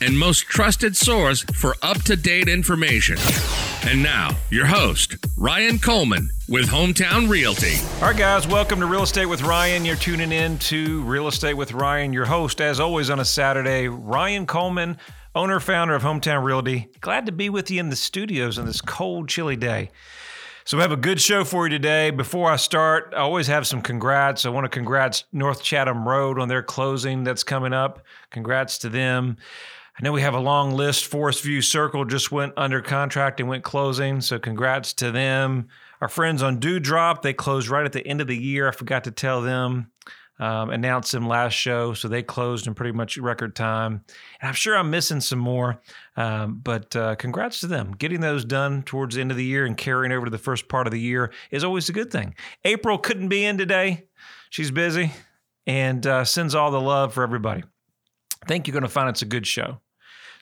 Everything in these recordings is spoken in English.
and most trusted source for up to date information. And now, your host, Ryan Coleman with Hometown Realty. All right, guys, welcome to Real Estate with Ryan. You're tuning in to Real Estate with Ryan, your host, as always, on a Saturday, Ryan Coleman, owner, founder of Hometown Realty. Glad to be with you in the studios on this cold, chilly day. So we have a good show for you today. Before I start, I always have some congrats. I want to congrats North Chatham Road on their closing that's coming up. Congrats to them. I know we have a long list. Forest View Circle just went under contract and went closing. So congrats to them. Our friends on Dewdrop, they closed right at the end of the year. I forgot to tell them, um, announced them last show. So they closed in pretty much record time. And I'm sure I'm missing some more, um, but uh, congrats to them. Getting those done towards the end of the year and carrying over to the first part of the year is always a good thing. April couldn't be in today. She's busy and uh, sends all the love for everybody. I think you're going to find it's a good show.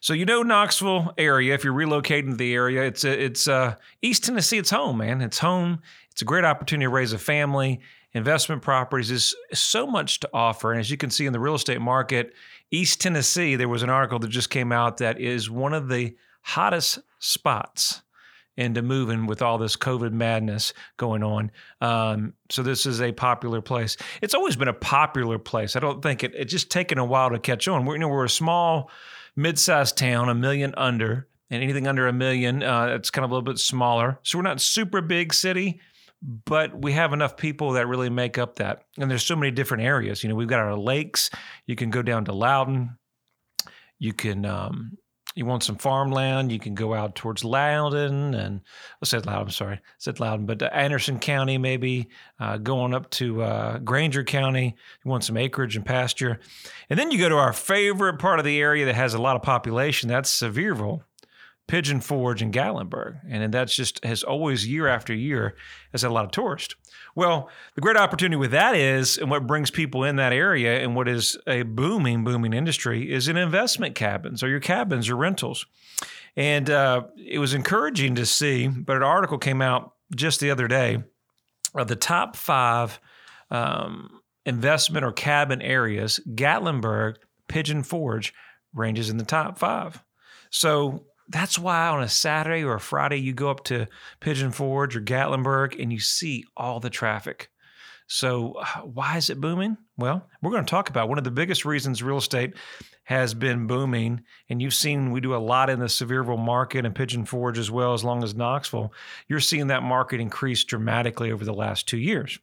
So you know Knoxville area. If you're relocating to the area, it's it's uh, East Tennessee. It's home, man. It's home. It's a great opportunity to raise a family. Investment properties is so much to offer, and as you can see in the real estate market, East Tennessee. There was an article that just came out that is one of the hottest spots into moving with all this COVID madness going on. Um, so this is a popular place. It's always been a popular place. I don't think it. It's just taken a while to catch on. We're you know we're a small mid-sized town, a million under, and anything under a million, uh, it's kind of a little bit smaller. So we're not super big city, but we have enough people that really make up that. And there's so many different areas. You know, we've got our lakes. You can go down to Loudon. You can um, you want some farmland, you can go out towards Loudon and I said Loudon, sorry, I said Loudon, but Anderson County maybe uh, going up to uh, Grainger County. You want some acreage and pasture, and then you go to our favorite part of the area that has a lot of population. That's Sevierville. Pigeon Forge and Gatlinburg. And that's just has always year after year has had a lot of tourists. Well, the great opportunity with that is, and what brings people in that area and what is a booming, booming industry is in investment cabins or your cabins or rentals. And uh, it was encouraging to see, but an article came out just the other day of the top five um, investment or cabin areas. Gatlinburg, Pigeon Forge ranges in the top five. So that's why on a Saturday or a Friday, you go up to Pigeon Forge or Gatlinburg and you see all the traffic. So, uh, why is it booming? Well, we're going to talk about one of the biggest reasons real estate has been booming. And you've seen we do a lot in the Sevierville market and Pigeon Forge as well, as long as Knoxville. You're seeing that market increase dramatically over the last two years.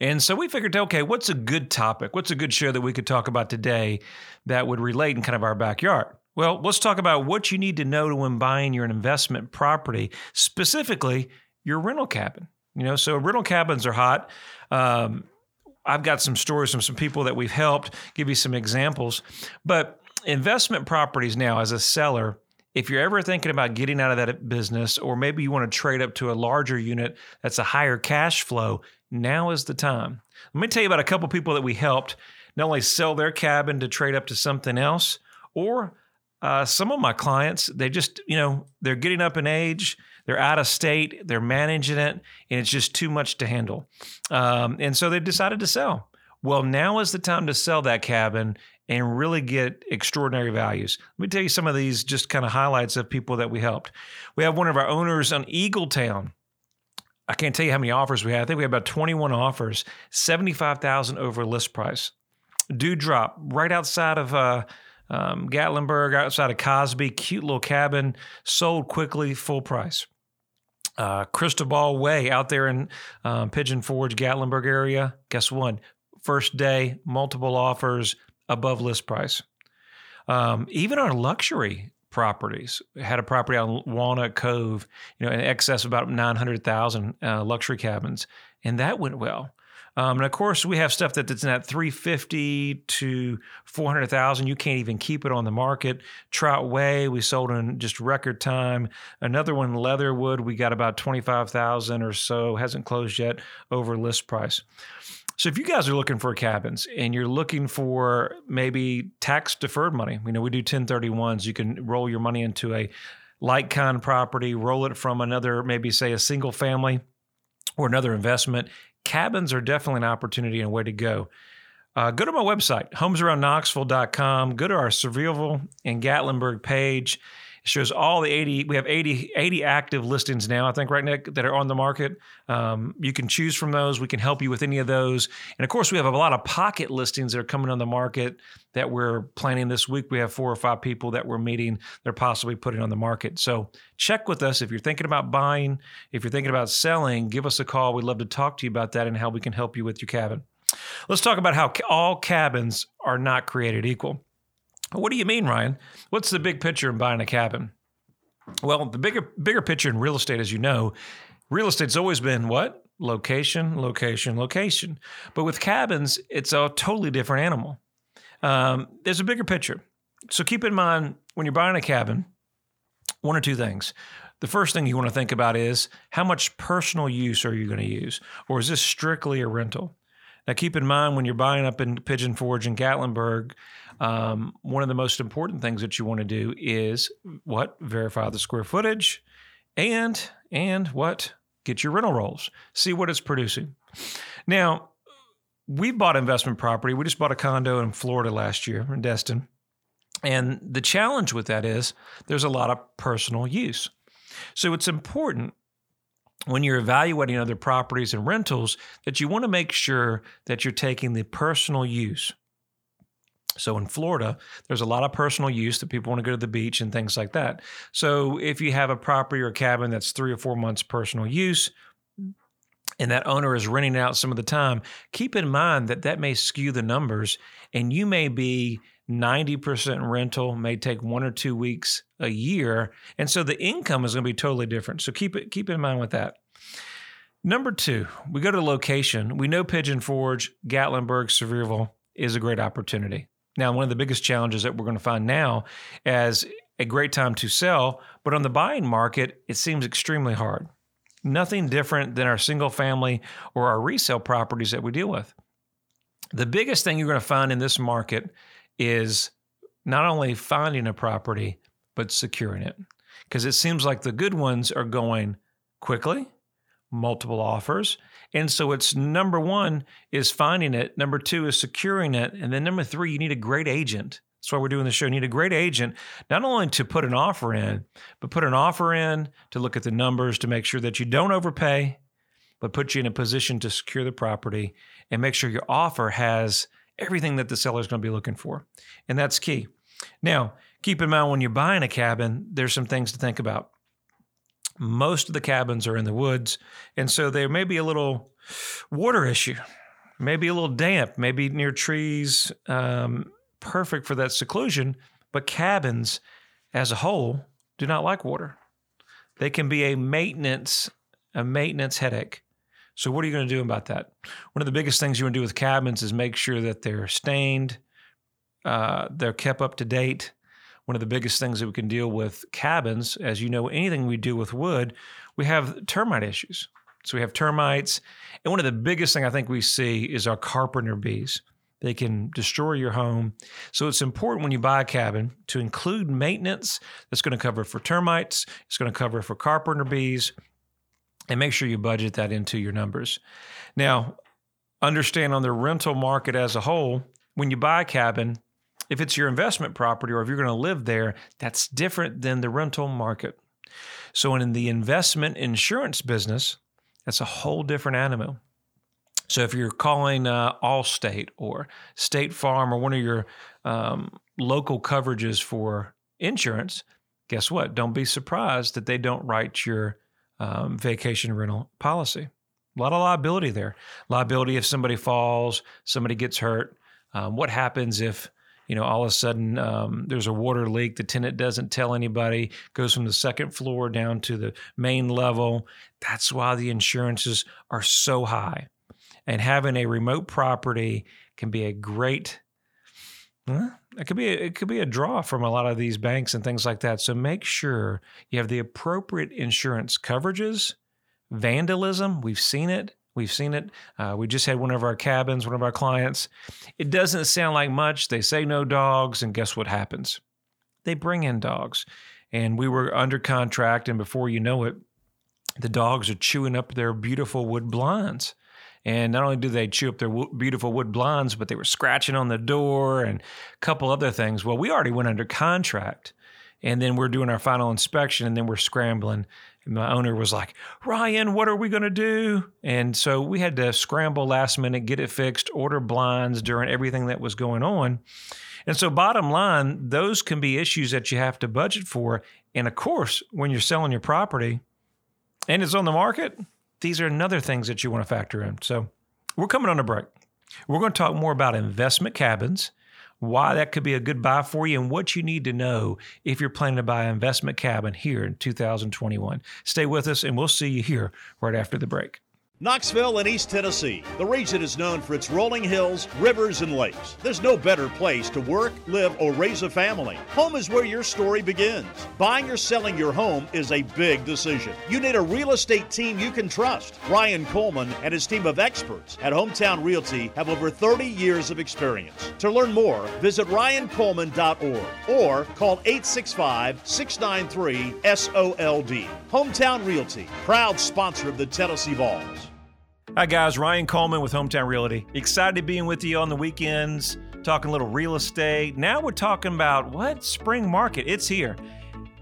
And so we figured, okay, what's a good topic? What's a good show that we could talk about today that would relate in kind of our backyard? Well, let's talk about what you need to know when buying your investment property, specifically your rental cabin. You know, so rental cabins are hot. Um, I've got some stories from some people that we've helped, give you some examples. But investment properties now, as a seller, if you're ever thinking about getting out of that business, or maybe you want to trade up to a larger unit that's a higher cash flow, now is the time. Let me tell you about a couple people that we helped not only sell their cabin to trade up to something else, or uh, some of my clients, they just, you know, they're getting up in age, they're out of state, they're managing it, and it's just too much to handle. Um, and so they decided to sell. Well, now is the time to sell that cabin and really get extraordinary values. Let me tell you some of these just kind of highlights of people that we helped. We have one of our owners on Eagletown. I can't tell you how many offers we had. I think we had about 21 offers, 75,000 over list price. Dewdrop right outside of uh, um, Gatlinburg outside of Cosby, cute little cabin, sold quickly, full price. Uh, Cristobal Way out there in um, Pigeon Forge, Gatlinburg area. Guess what? First day, multiple offers above list price. Um, even our luxury properties had a property on Walnut Cove, you know, in excess of about nine hundred thousand uh, luxury cabins, and that went well. Um, and of course, we have stuff that's in that 350 to 400,000. You can't even keep it on the market. Trout Way, we sold in just record time. Another one, Leatherwood, we got about 25,000 or so, hasn't closed yet over list price. So if you guys are looking for cabins and you're looking for maybe tax deferred money, you know, we do 1031s. You can roll your money into a like kind property, roll it from another, maybe say a single family or another investment. Cabins are definitely an opportunity and a way to go. Uh, go to my website, homesaroundknoxville.com. Go to our Sevierville and Gatlinburg page shows all the 80 we have 80 80 active listings now i think right nick that are on the market. Um, you can choose from those. We can help you with any of those. And of course we have a lot of pocket listings that are coming on the market that we're planning this week. We have four or five people that we're meeting. They're possibly putting on the market. So check with us. If you're thinking about buying if you're thinking about selling give us a call. We'd love to talk to you about that and how we can help you with your cabin. Let's talk about how all cabins are not created equal what do you mean, Ryan? What's the big picture in buying a cabin? Well, the bigger bigger picture in real estate, as you know, real estate's always been what? Location, location, location. But with cabins, it's a totally different animal. Um, there's a bigger picture. So keep in mind when you're buying a cabin, one or two things. The first thing you want to think about is how much personal use are you going to use? Or is this strictly a rental? Now, keep in mind when you're buying up in Pigeon Forge and Gatlinburg, um, one of the most important things that you want to do is what? Verify the square footage and, and what? Get your rental rolls, see what it's producing. Now, we bought investment property. We just bought a condo in Florida last year in Destin. And the challenge with that is there's a lot of personal use. So it's important when you're evaluating other properties and rentals that you want to make sure that you're taking the personal use. So in Florida, there's a lot of personal use that people want to go to the beach and things like that. So if you have a property or a cabin that's three or four months personal use, and that owner is renting out some of the time, keep in mind that that may skew the numbers, and you may be 90% rental, may take one or two weeks a year, and so the income is going to be totally different. So keep it keep in mind with that. Number two, we go to location. We know Pigeon Forge, Gatlinburg, Sevierville is a great opportunity. Now, one of the biggest challenges that we're going to find now as a great time to sell, but on the buying market, it seems extremely hard. Nothing different than our single family or our resale properties that we deal with. The biggest thing you're going to find in this market is not only finding a property, but securing it. Because it seems like the good ones are going quickly, multiple offers. And so it's number one is finding it, number two is securing it, and then number three, you need a great agent. That's why we're doing the show. You need a great agent, not only to put an offer in, but put an offer in to look at the numbers to make sure that you don't overpay, but put you in a position to secure the property and make sure your offer has everything that the seller is going to be looking for. And that's key. Now, keep in mind when you're buying a cabin, there's some things to think about. Most of the cabins are in the woods, and so there may be a little water issue, maybe a little damp, maybe near trees, um, perfect for that seclusion. But cabins as a whole do not like water. They can be a maintenance a maintenance headache. So what are you going to do about that? One of the biggest things you want to do with cabins is make sure that they're stained, uh, they're kept up to date, one of the biggest things that we can deal with cabins, as you know, anything we do with wood, we have termite issues. So we have termites. And one of the biggest thing I think we see is our carpenter bees. They can destroy your home. So it's important when you buy a cabin to include maintenance that's going to cover for termites, it's going to cover for carpenter bees, and make sure you budget that into your numbers. Now, understand on the rental market as a whole, when you buy a cabin, if it's your investment property or if you're going to live there, that's different than the rental market. So, in the investment insurance business, that's a whole different animal. So, if you're calling uh, Allstate or State Farm or one of your um, local coverages for insurance, guess what? Don't be surprised that they don't write your um, vacation rental policy. A lot of liability there. Liability if somebody falls, somebody gets hurt. Um, what happens if you know, all of a sudden um, there's a water leak. The tenant doesn't tell anybody, goes from the second floor down to the main level. That's why the insurances are so high. And having a remote property can be a great, it could be a, it could be a draw from a lot of these banks and things like that. So make sure you have the appropriate insurance coverages. Vandalism, we've seen it. We've seen it. Uh, we just had one of our cabins, one of our clients. It doesn't sound like much. They say no dogs, and guess what happens? They bring in dogs. And we were under contract, and before you know it, the dogs are chewing up their beautiful wood blinds. And not only do they chew up their w- beautiful wood blinds, but they were scratching on the door and a couple other things. Well, we already went under contract. And then we're doing our final inspection and then we're scrambling. And my owner was like, Ryan, what are we going to do? And so we had to scramble last minute, get it fixed, order blinds during everything that was going on. And so, bottom line, those can be issues that you have to budget for. And of course, when you're selling your property and it's on the market, these are another things that you want to factor in. So, we're coming on a break. We're going to talk more about investment cabins why that could be a good buy for you, and what you need to know if you're planning to buy an investment cabin here in 2021. Stay with us, and we'll see you here right after the break. Knoxville and East Tennessee. The region is known for its rolling hills, rivers, and lakes. There's no better place to work, live, or raise a family. Home is where your story begins. Buying or selling your home is a big decision. You need a real estate team you can trust. Ryan Coleman and his team of experts at Hometown Realty have over 30 years of experience. To learn more, visit ryancoleman.org or call 865 693 SOLD. Hometown Realty, proud sponsor of the Tennessee Vols. Hi, guys. Ryan Coleman with Hometown Realty. Excited to being with you on the weekends, talking a little real estate. Now we're talking about what? Spring market. It's here.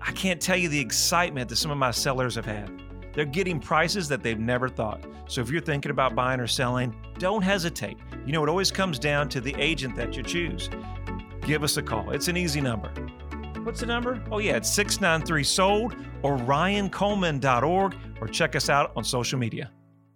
I can't tell you the excitement that some of my sellers have had. They're getting prices that they've never thought. So if you're thinking about buying or selling, don't hesitate. You know, it always comes down to the agent that you choose. Give us a call. It's an easy number. What's the number? Oh, yeah, it's 693 sold or ryancoleman.org or check us out on social media.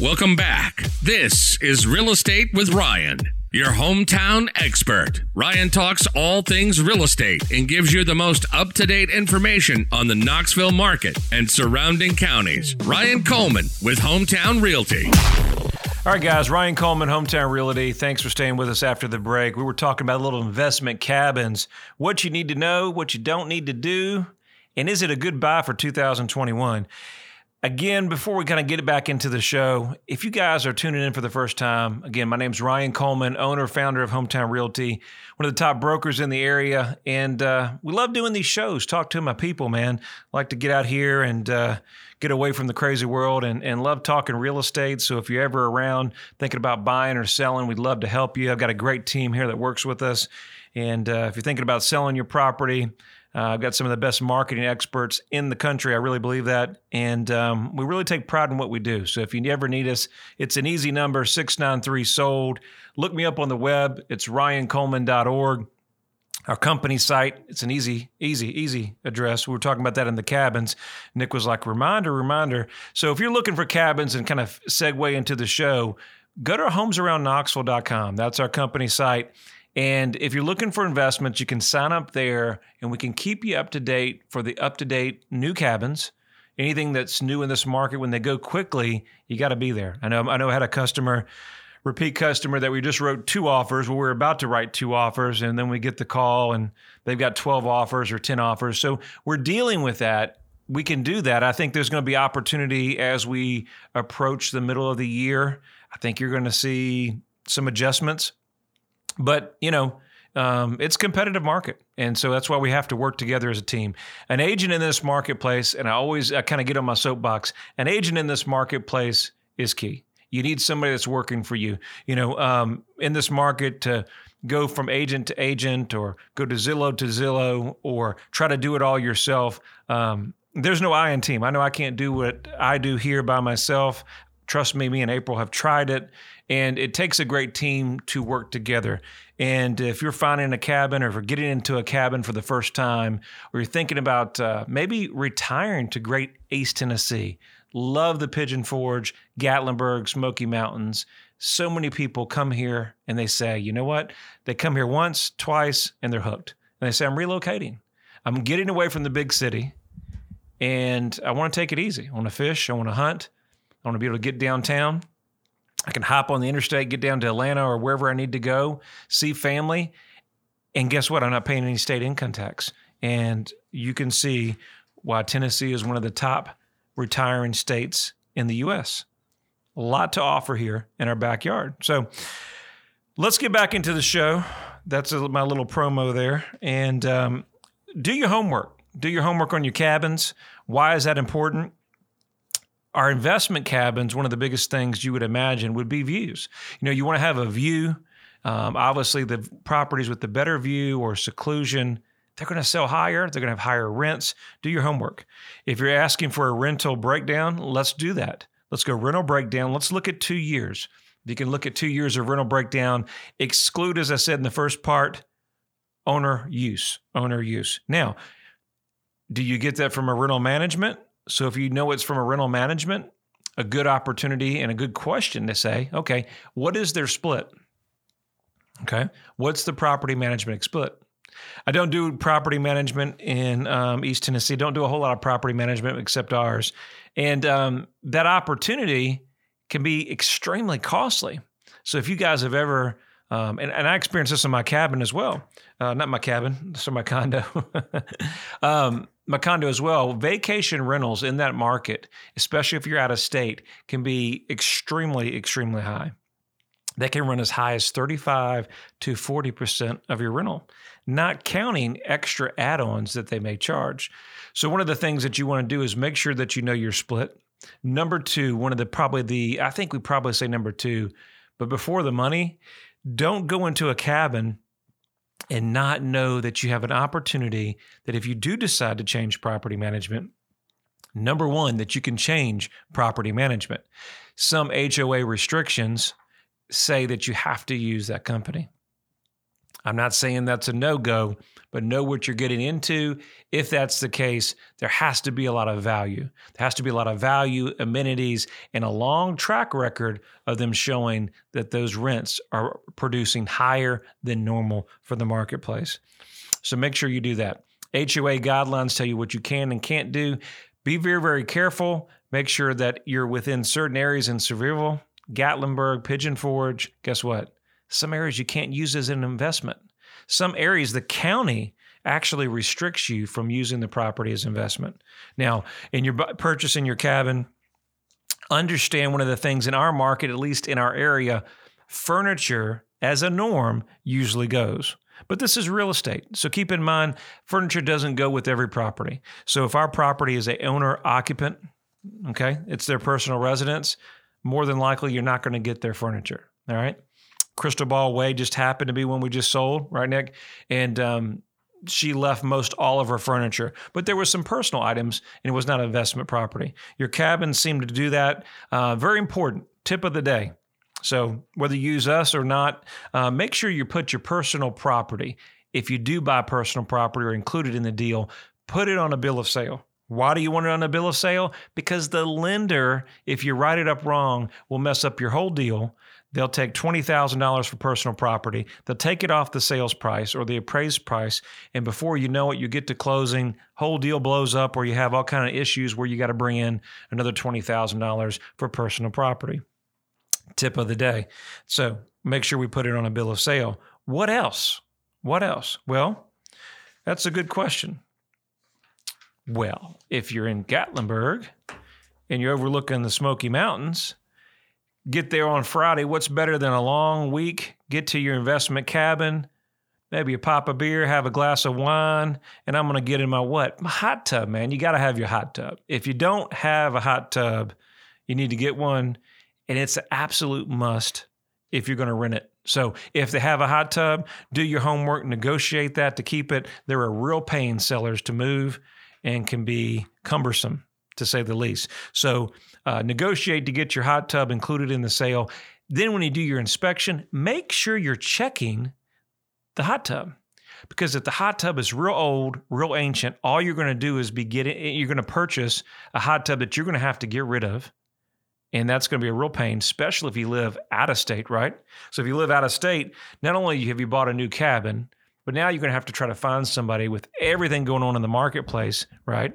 Welcome back. This is Real Estate with Ryan, your hometown expert. Ryan talks all things real estate and gives you the most up to date information on the Knoxville market and surrounding counties. Ryan Coleman with Hometown Realty. All right, guys, Ryan Coleman, Hometown Realty. Thanks for staying with us after the break. We were talking about little investment cabins, what you need to know, what you don't need to do, and is it a good buy for 2021? Again, before we kind of get it back into the show, if you guys are tuning in for the first time, again, my name is Ryan Coleman, owner, founder of Hometown Realty, one of the top brokers in the area. And uh, we love doing these shows, talk to my people, man. like to get out here and uh, get away from the crazy world and, and love talking real estate. So if you're ever around thinking about buying or selling, we'd love to help you. I've got a great team here that works with us. And uh, if you're thinking about selling your property, I've got some of the best marketing experts in the country. I really believe that. And um, we really take pride in what we do. So if you ever need us, it's an easy number 693 sold. Look me up on the web. It's ryancoleman.org. Our company site, it's an easy, easy, easy address. We were talking about that in the cabins. Nick was like, reminder, reminder. So if you're looking for cabins and kind of segue into the show, go to homesaroundknoxville.com. That's our company site. And if you're looking for investments, you can sign up there and we can keep you up to date for the up to date new cabins. Anything that's new in this market, when they go quickly, you got to be there. I know, I know I had a customer, repeat customer, that we just wrote two offers. Well, we are about to write two offers, and then we get the call and they've got 12 offers or 10 offers. So we're dealing with that. We can do that. I think there's going to be opportunity as we approach the middle of the year. I think you're going to see some adjustments. But, you know, um, it's competitive market. And so that's why we have to work together as a team. An agent in this marketplace, and I always I kind of get on my soapbox, an agent in this marketplace is key. You need somebody that's working for you. You know, um, in this market to go from agent to agent or go to Zillow to Zillow or try to do it all yourself. Um, there's no I in team. I know I can't do what I do here by myself. Trust me, me and April have tried it, and it takes a great team to work together. And if you're finding a cabin or if you're getting into a cabin for the first time, or you're thinking about uh, maybe retiring to Great East Tennessee, love the Pigeon Forge, Gatlinburg, Smoky Mountains. So many people come here and they say, you know what? They come here once, twice, and they're hooked. And they say, I'm relocating. I'm getting away from the big city and I want to take it easy. I want to fish. I want to hunt. I want to be able to get downtown. I can hop on the interstate, get down to Atlanta or wherever I need to go, see family. And guess what? I'm not paying any state income tax. And you can see why Tennessee is one of the top retiring states in the U.S. A lot to offer here in our backyard. So let's get back into the show. That's my little promo there. And um, do your homework. Do your homework on your cabins. Why is that important? Our investment cabins, one of the biggest things you would imagine would be views. You know, you want to have a view. Um, obviously, the properties with the better view or seclusion, they're going to sell higher. They're going to have higher rents. Do your homework. If you're asking for a rental breakdown, let's do that. Let's go rental breakdown. Let's look at two years. You can look at two years of rental breakdown, exclude, as I said in the first part, owner use. Owner use. Now, do you get that from a rental management? So if you know it's from a rental management, a good opportunity and a good question to say, okay, what is their split? Okay, what's the property management split? I don't do property management in um, East Tennessee. Don't do a whole lot of property management except ours, and um, that opportunity can be extremely costly. So if you guys have ever um, and, and I experienced this in my cabin as well. Uh, not my cabin, so my condo. um, my condo as well. Vacation rentals in that market, especially if you're out of state, can be extremely, extremely high. They can run as high as 35 to 40% of your rental, not counting extra add ons that they may charge. So, one of the things that you want to do is make sure that you know your split. Number two, one of the probably the, I think we probably say number two, but before the money, don't go into a cabin and not know that you have an opportunity that if you do decide to change property management, number one, that you can change property management. Some HOA restrictions say that you have to use that company. I'm not saying that's a no go, but know what you're getting into. If that's the case, there has to be a lot of value. There has to be a lot of value, amenities, and a long track record of them showing that those rents are producing higher than normal for the marketplace. So make sure you do that. HOA guidelines tell you what you can and can't do. Be very, very careful. Make sure that you're within certain areas in Sevierville, Gatlinburg, Pigeon Forge. Guess what? Some areas you can't use as an investment. Some areas the county actually restricts you from using the property as investment. Now, in your purchasing your cabin, understand one of the things in our market, at least in our area, furniture as a norm usually goes. But this is real estate. So keep in mind, furniture doesn't go with every property. So if our property is a owner occupant, okay, it's their personal residence, more than likely you're not going to get their furniture. All right. Crystal Ball Way just happened to be one we just sold, right, Nick? And um, she left most all of her furniture, but there were some personal items, and it was not investment property. Your cabin seemed to do that. Uh, very important tip of the day. So whether you use us or not, uh, make sure you put your personal property. If you do buy personal property or include it in the deal, put it on a bill of sale. Why do you want it on a bill of sale? Because the lender, if you write it up wrong, will mess up your whole deal. They'll take $20,000 for personal property. They'll take it off the sales price or the appraised price. And before you know it, you get to closing, whole deal blows up or you have all kind of issues where you got to bring in another $20,000 for personal property. Tip of the day. So make sure we put it on a bill of sale. What else? What else? Well, that's a good question. Well, if you're in Gatlinburg and you're overlooking the Smoky Mountains, get there on Friday. What's better than a long week? Get to your investment cabin, maybe a pop of beer, have a glass of wine, and I'm going to get in my what? My hot tub, man. You got to have your hot tub. If you don't have a hot tub, you need to get one, and it's an absolute must if you're going to rent it. So if they have a hot tub, do your homework, negotiate that to keep it. There are a real pain sellers to move and can be cumbersome to say the least. So uh, negotiate to get your hot tub included in the sale. Then when you do your inspection, make sure you're checking the hot tub. Because if the hot tub is real old, real ancient, all you're going to do is be getting you're going to purchase a hot tub that you're going to have to get rid of and that's going to be a real pain, especially if you live out of state, right? So if you live out of state, not only have you bought a new cabin, but now you're going to have to try to find somebody with everything going on in the marketplace, right?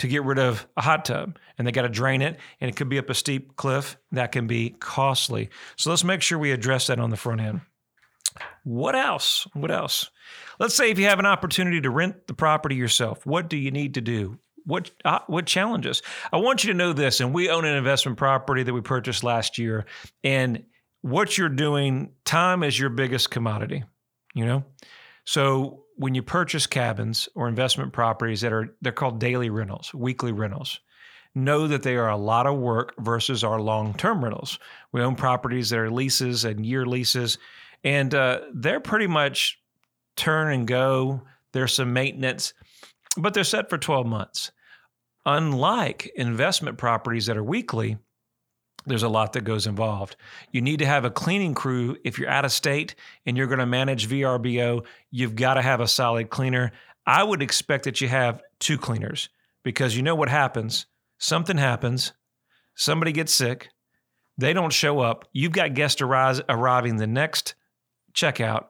To get rid of a hot tub. And they got to drain it, and it could be up a steep cliff. That can be costly. So let's make sure we address that on the front end. What else? What else? Let's say if you have an opportunity to rent the property yourself, what do you need to do? what uh, what challenges? I want you to know this, and we own an investment property that we purchased last year, and what you're doing, time is your biggest commodity. You know, so when you purchase cabins or investment properties that are they're called daily rentals, weekly rentals. Know that they are a lot of work versus our long-term rentals. We own properties that are leases and year leases, and uh, they're pretty much turn and go. There's some maintenance, but they're set for 12 months. Unlike investment properties that are weekly, there's a lot that goes involved. You need to have a cleaning crew. If you're out of state and you're going to manage VRBO, you've got to have a solid cleaner. I would expect that you have two cleaners because you know what happens. Something happens, somebody gets sick, they don't show up. You've got guests arriving the next checkout,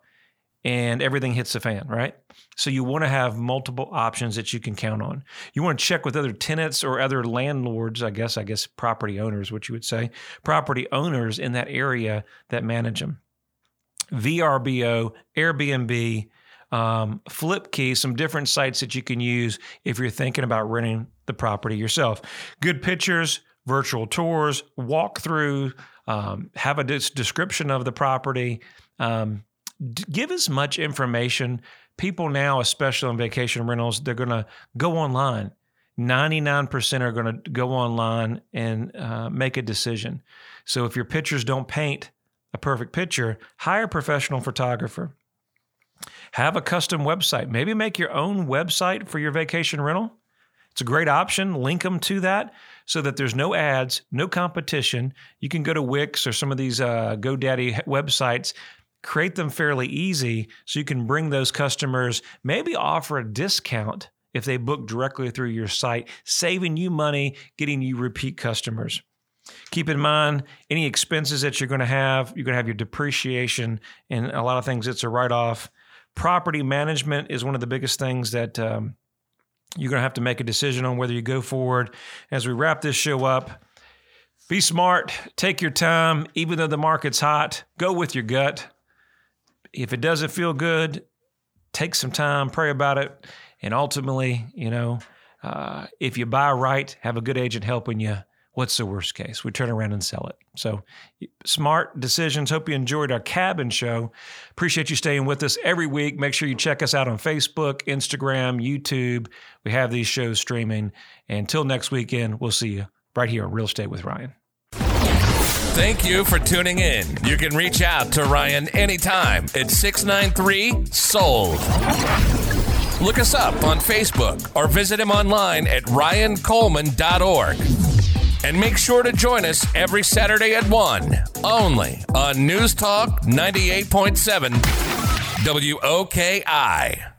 and everything hits the fan, right? So you want to have multiple options that you can count on. You want to check with other tenants or other landlords, I guess, I guess property owners, what you would say, property owners in that area that manage them. VRBO, Airbnb, um, Flipkey, some different sites that you can use if you're thinking about renting the property yourself. Good pictures, virtual tours, walkthrough, um, have a description of the property. Um, give as much information. People now, especially on vacation rentals, they're going to go online. 99% are going to go online and uh, make a decision. So if your pictures don't paint a perfect picture, hire a professional photographer. Have a custom website. Maybe make your own website for your vacation rental. It's a great option. Link them to that so that there's no ads, no competition. You can go to Wix or some of these uh, GoDaddy websites create them fairly easy so you can bring those customers, maybe offer a discount if they book directly through your site, saving you money, getting you repeat customers. Keep in mind any expenses that you're going to have, you're going to have your depreciation and a lot of things it's a write off. Property management is one of the biggest things that um, you're going to have to make a decision on whether you go forward. As we wrap this show up, be smart, take your time, even though the market's hot, go with your gut if it doesn't feel good, take some time, pray about it, and ultimately, you know, uh, if you buy right, have a good agent helping you. What's the worst case? We turn around and sell it. So, smart decisions. Hope you enjoyed our cabin show. Appreciate you staying with us every week. Make sure you check us out on Facebook, Instagram, YouTube. We have these shows streaming. Until next weekend, we'll see you right here on Real Estate with Ryan. Thank you for tuning in. You can reach out to Ryan anytime at 693 Sold. Look us up on Facebook or visit him online at ryancoleman.org. And make sure to join us every Saturday at 1, only on News Talk 98.7 WOKI.